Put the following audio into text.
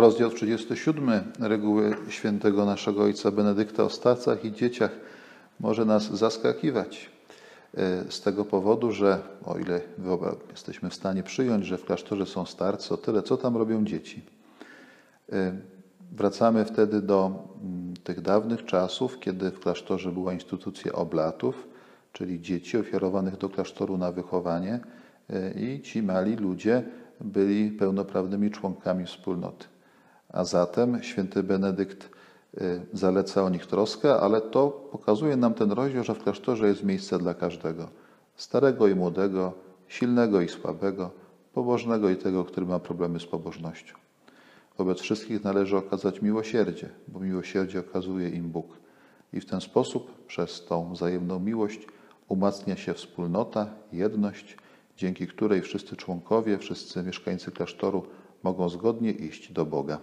rozdział 37 reguły świętego naszego ojca Benedykta o starcach i dzieciach może nas zaskakiwać. E, z tego powodu, że o ile jesteśmy w stanie przyjąć, że w klasztorze są starcy, o tyle co tam robią dzieci. E, wracamy wtedy do mm, tych dawnych czasów, kiedy w klasztorze była instytucja oblatów, czyli dzieci ofiarowanych do klasztoru na wychowanie e, i ci mali ludzie byli pełnoprawnymi członkami wspólnoty. A zatem święty Benedykt y, zaleca o nich troskę, ale to pokazuje nam ten rozdział, że w klasztorze jest miejsce dla każdego. Starego i młodego, silnego i słabego, pobożnego i tego, który ma problemy z pobożnością. Wobec wszystkich należy okazać miłosierdzie, bo miłosierdzie okazuje im Bóg. I w ten sposób, przez tą wzajemną miłość, umacnia się wspólnota, jedność, dzięki której wszyscy członkowie, wszyscy mieszkańcy klasztoru mogą zgodnie iść do Boga.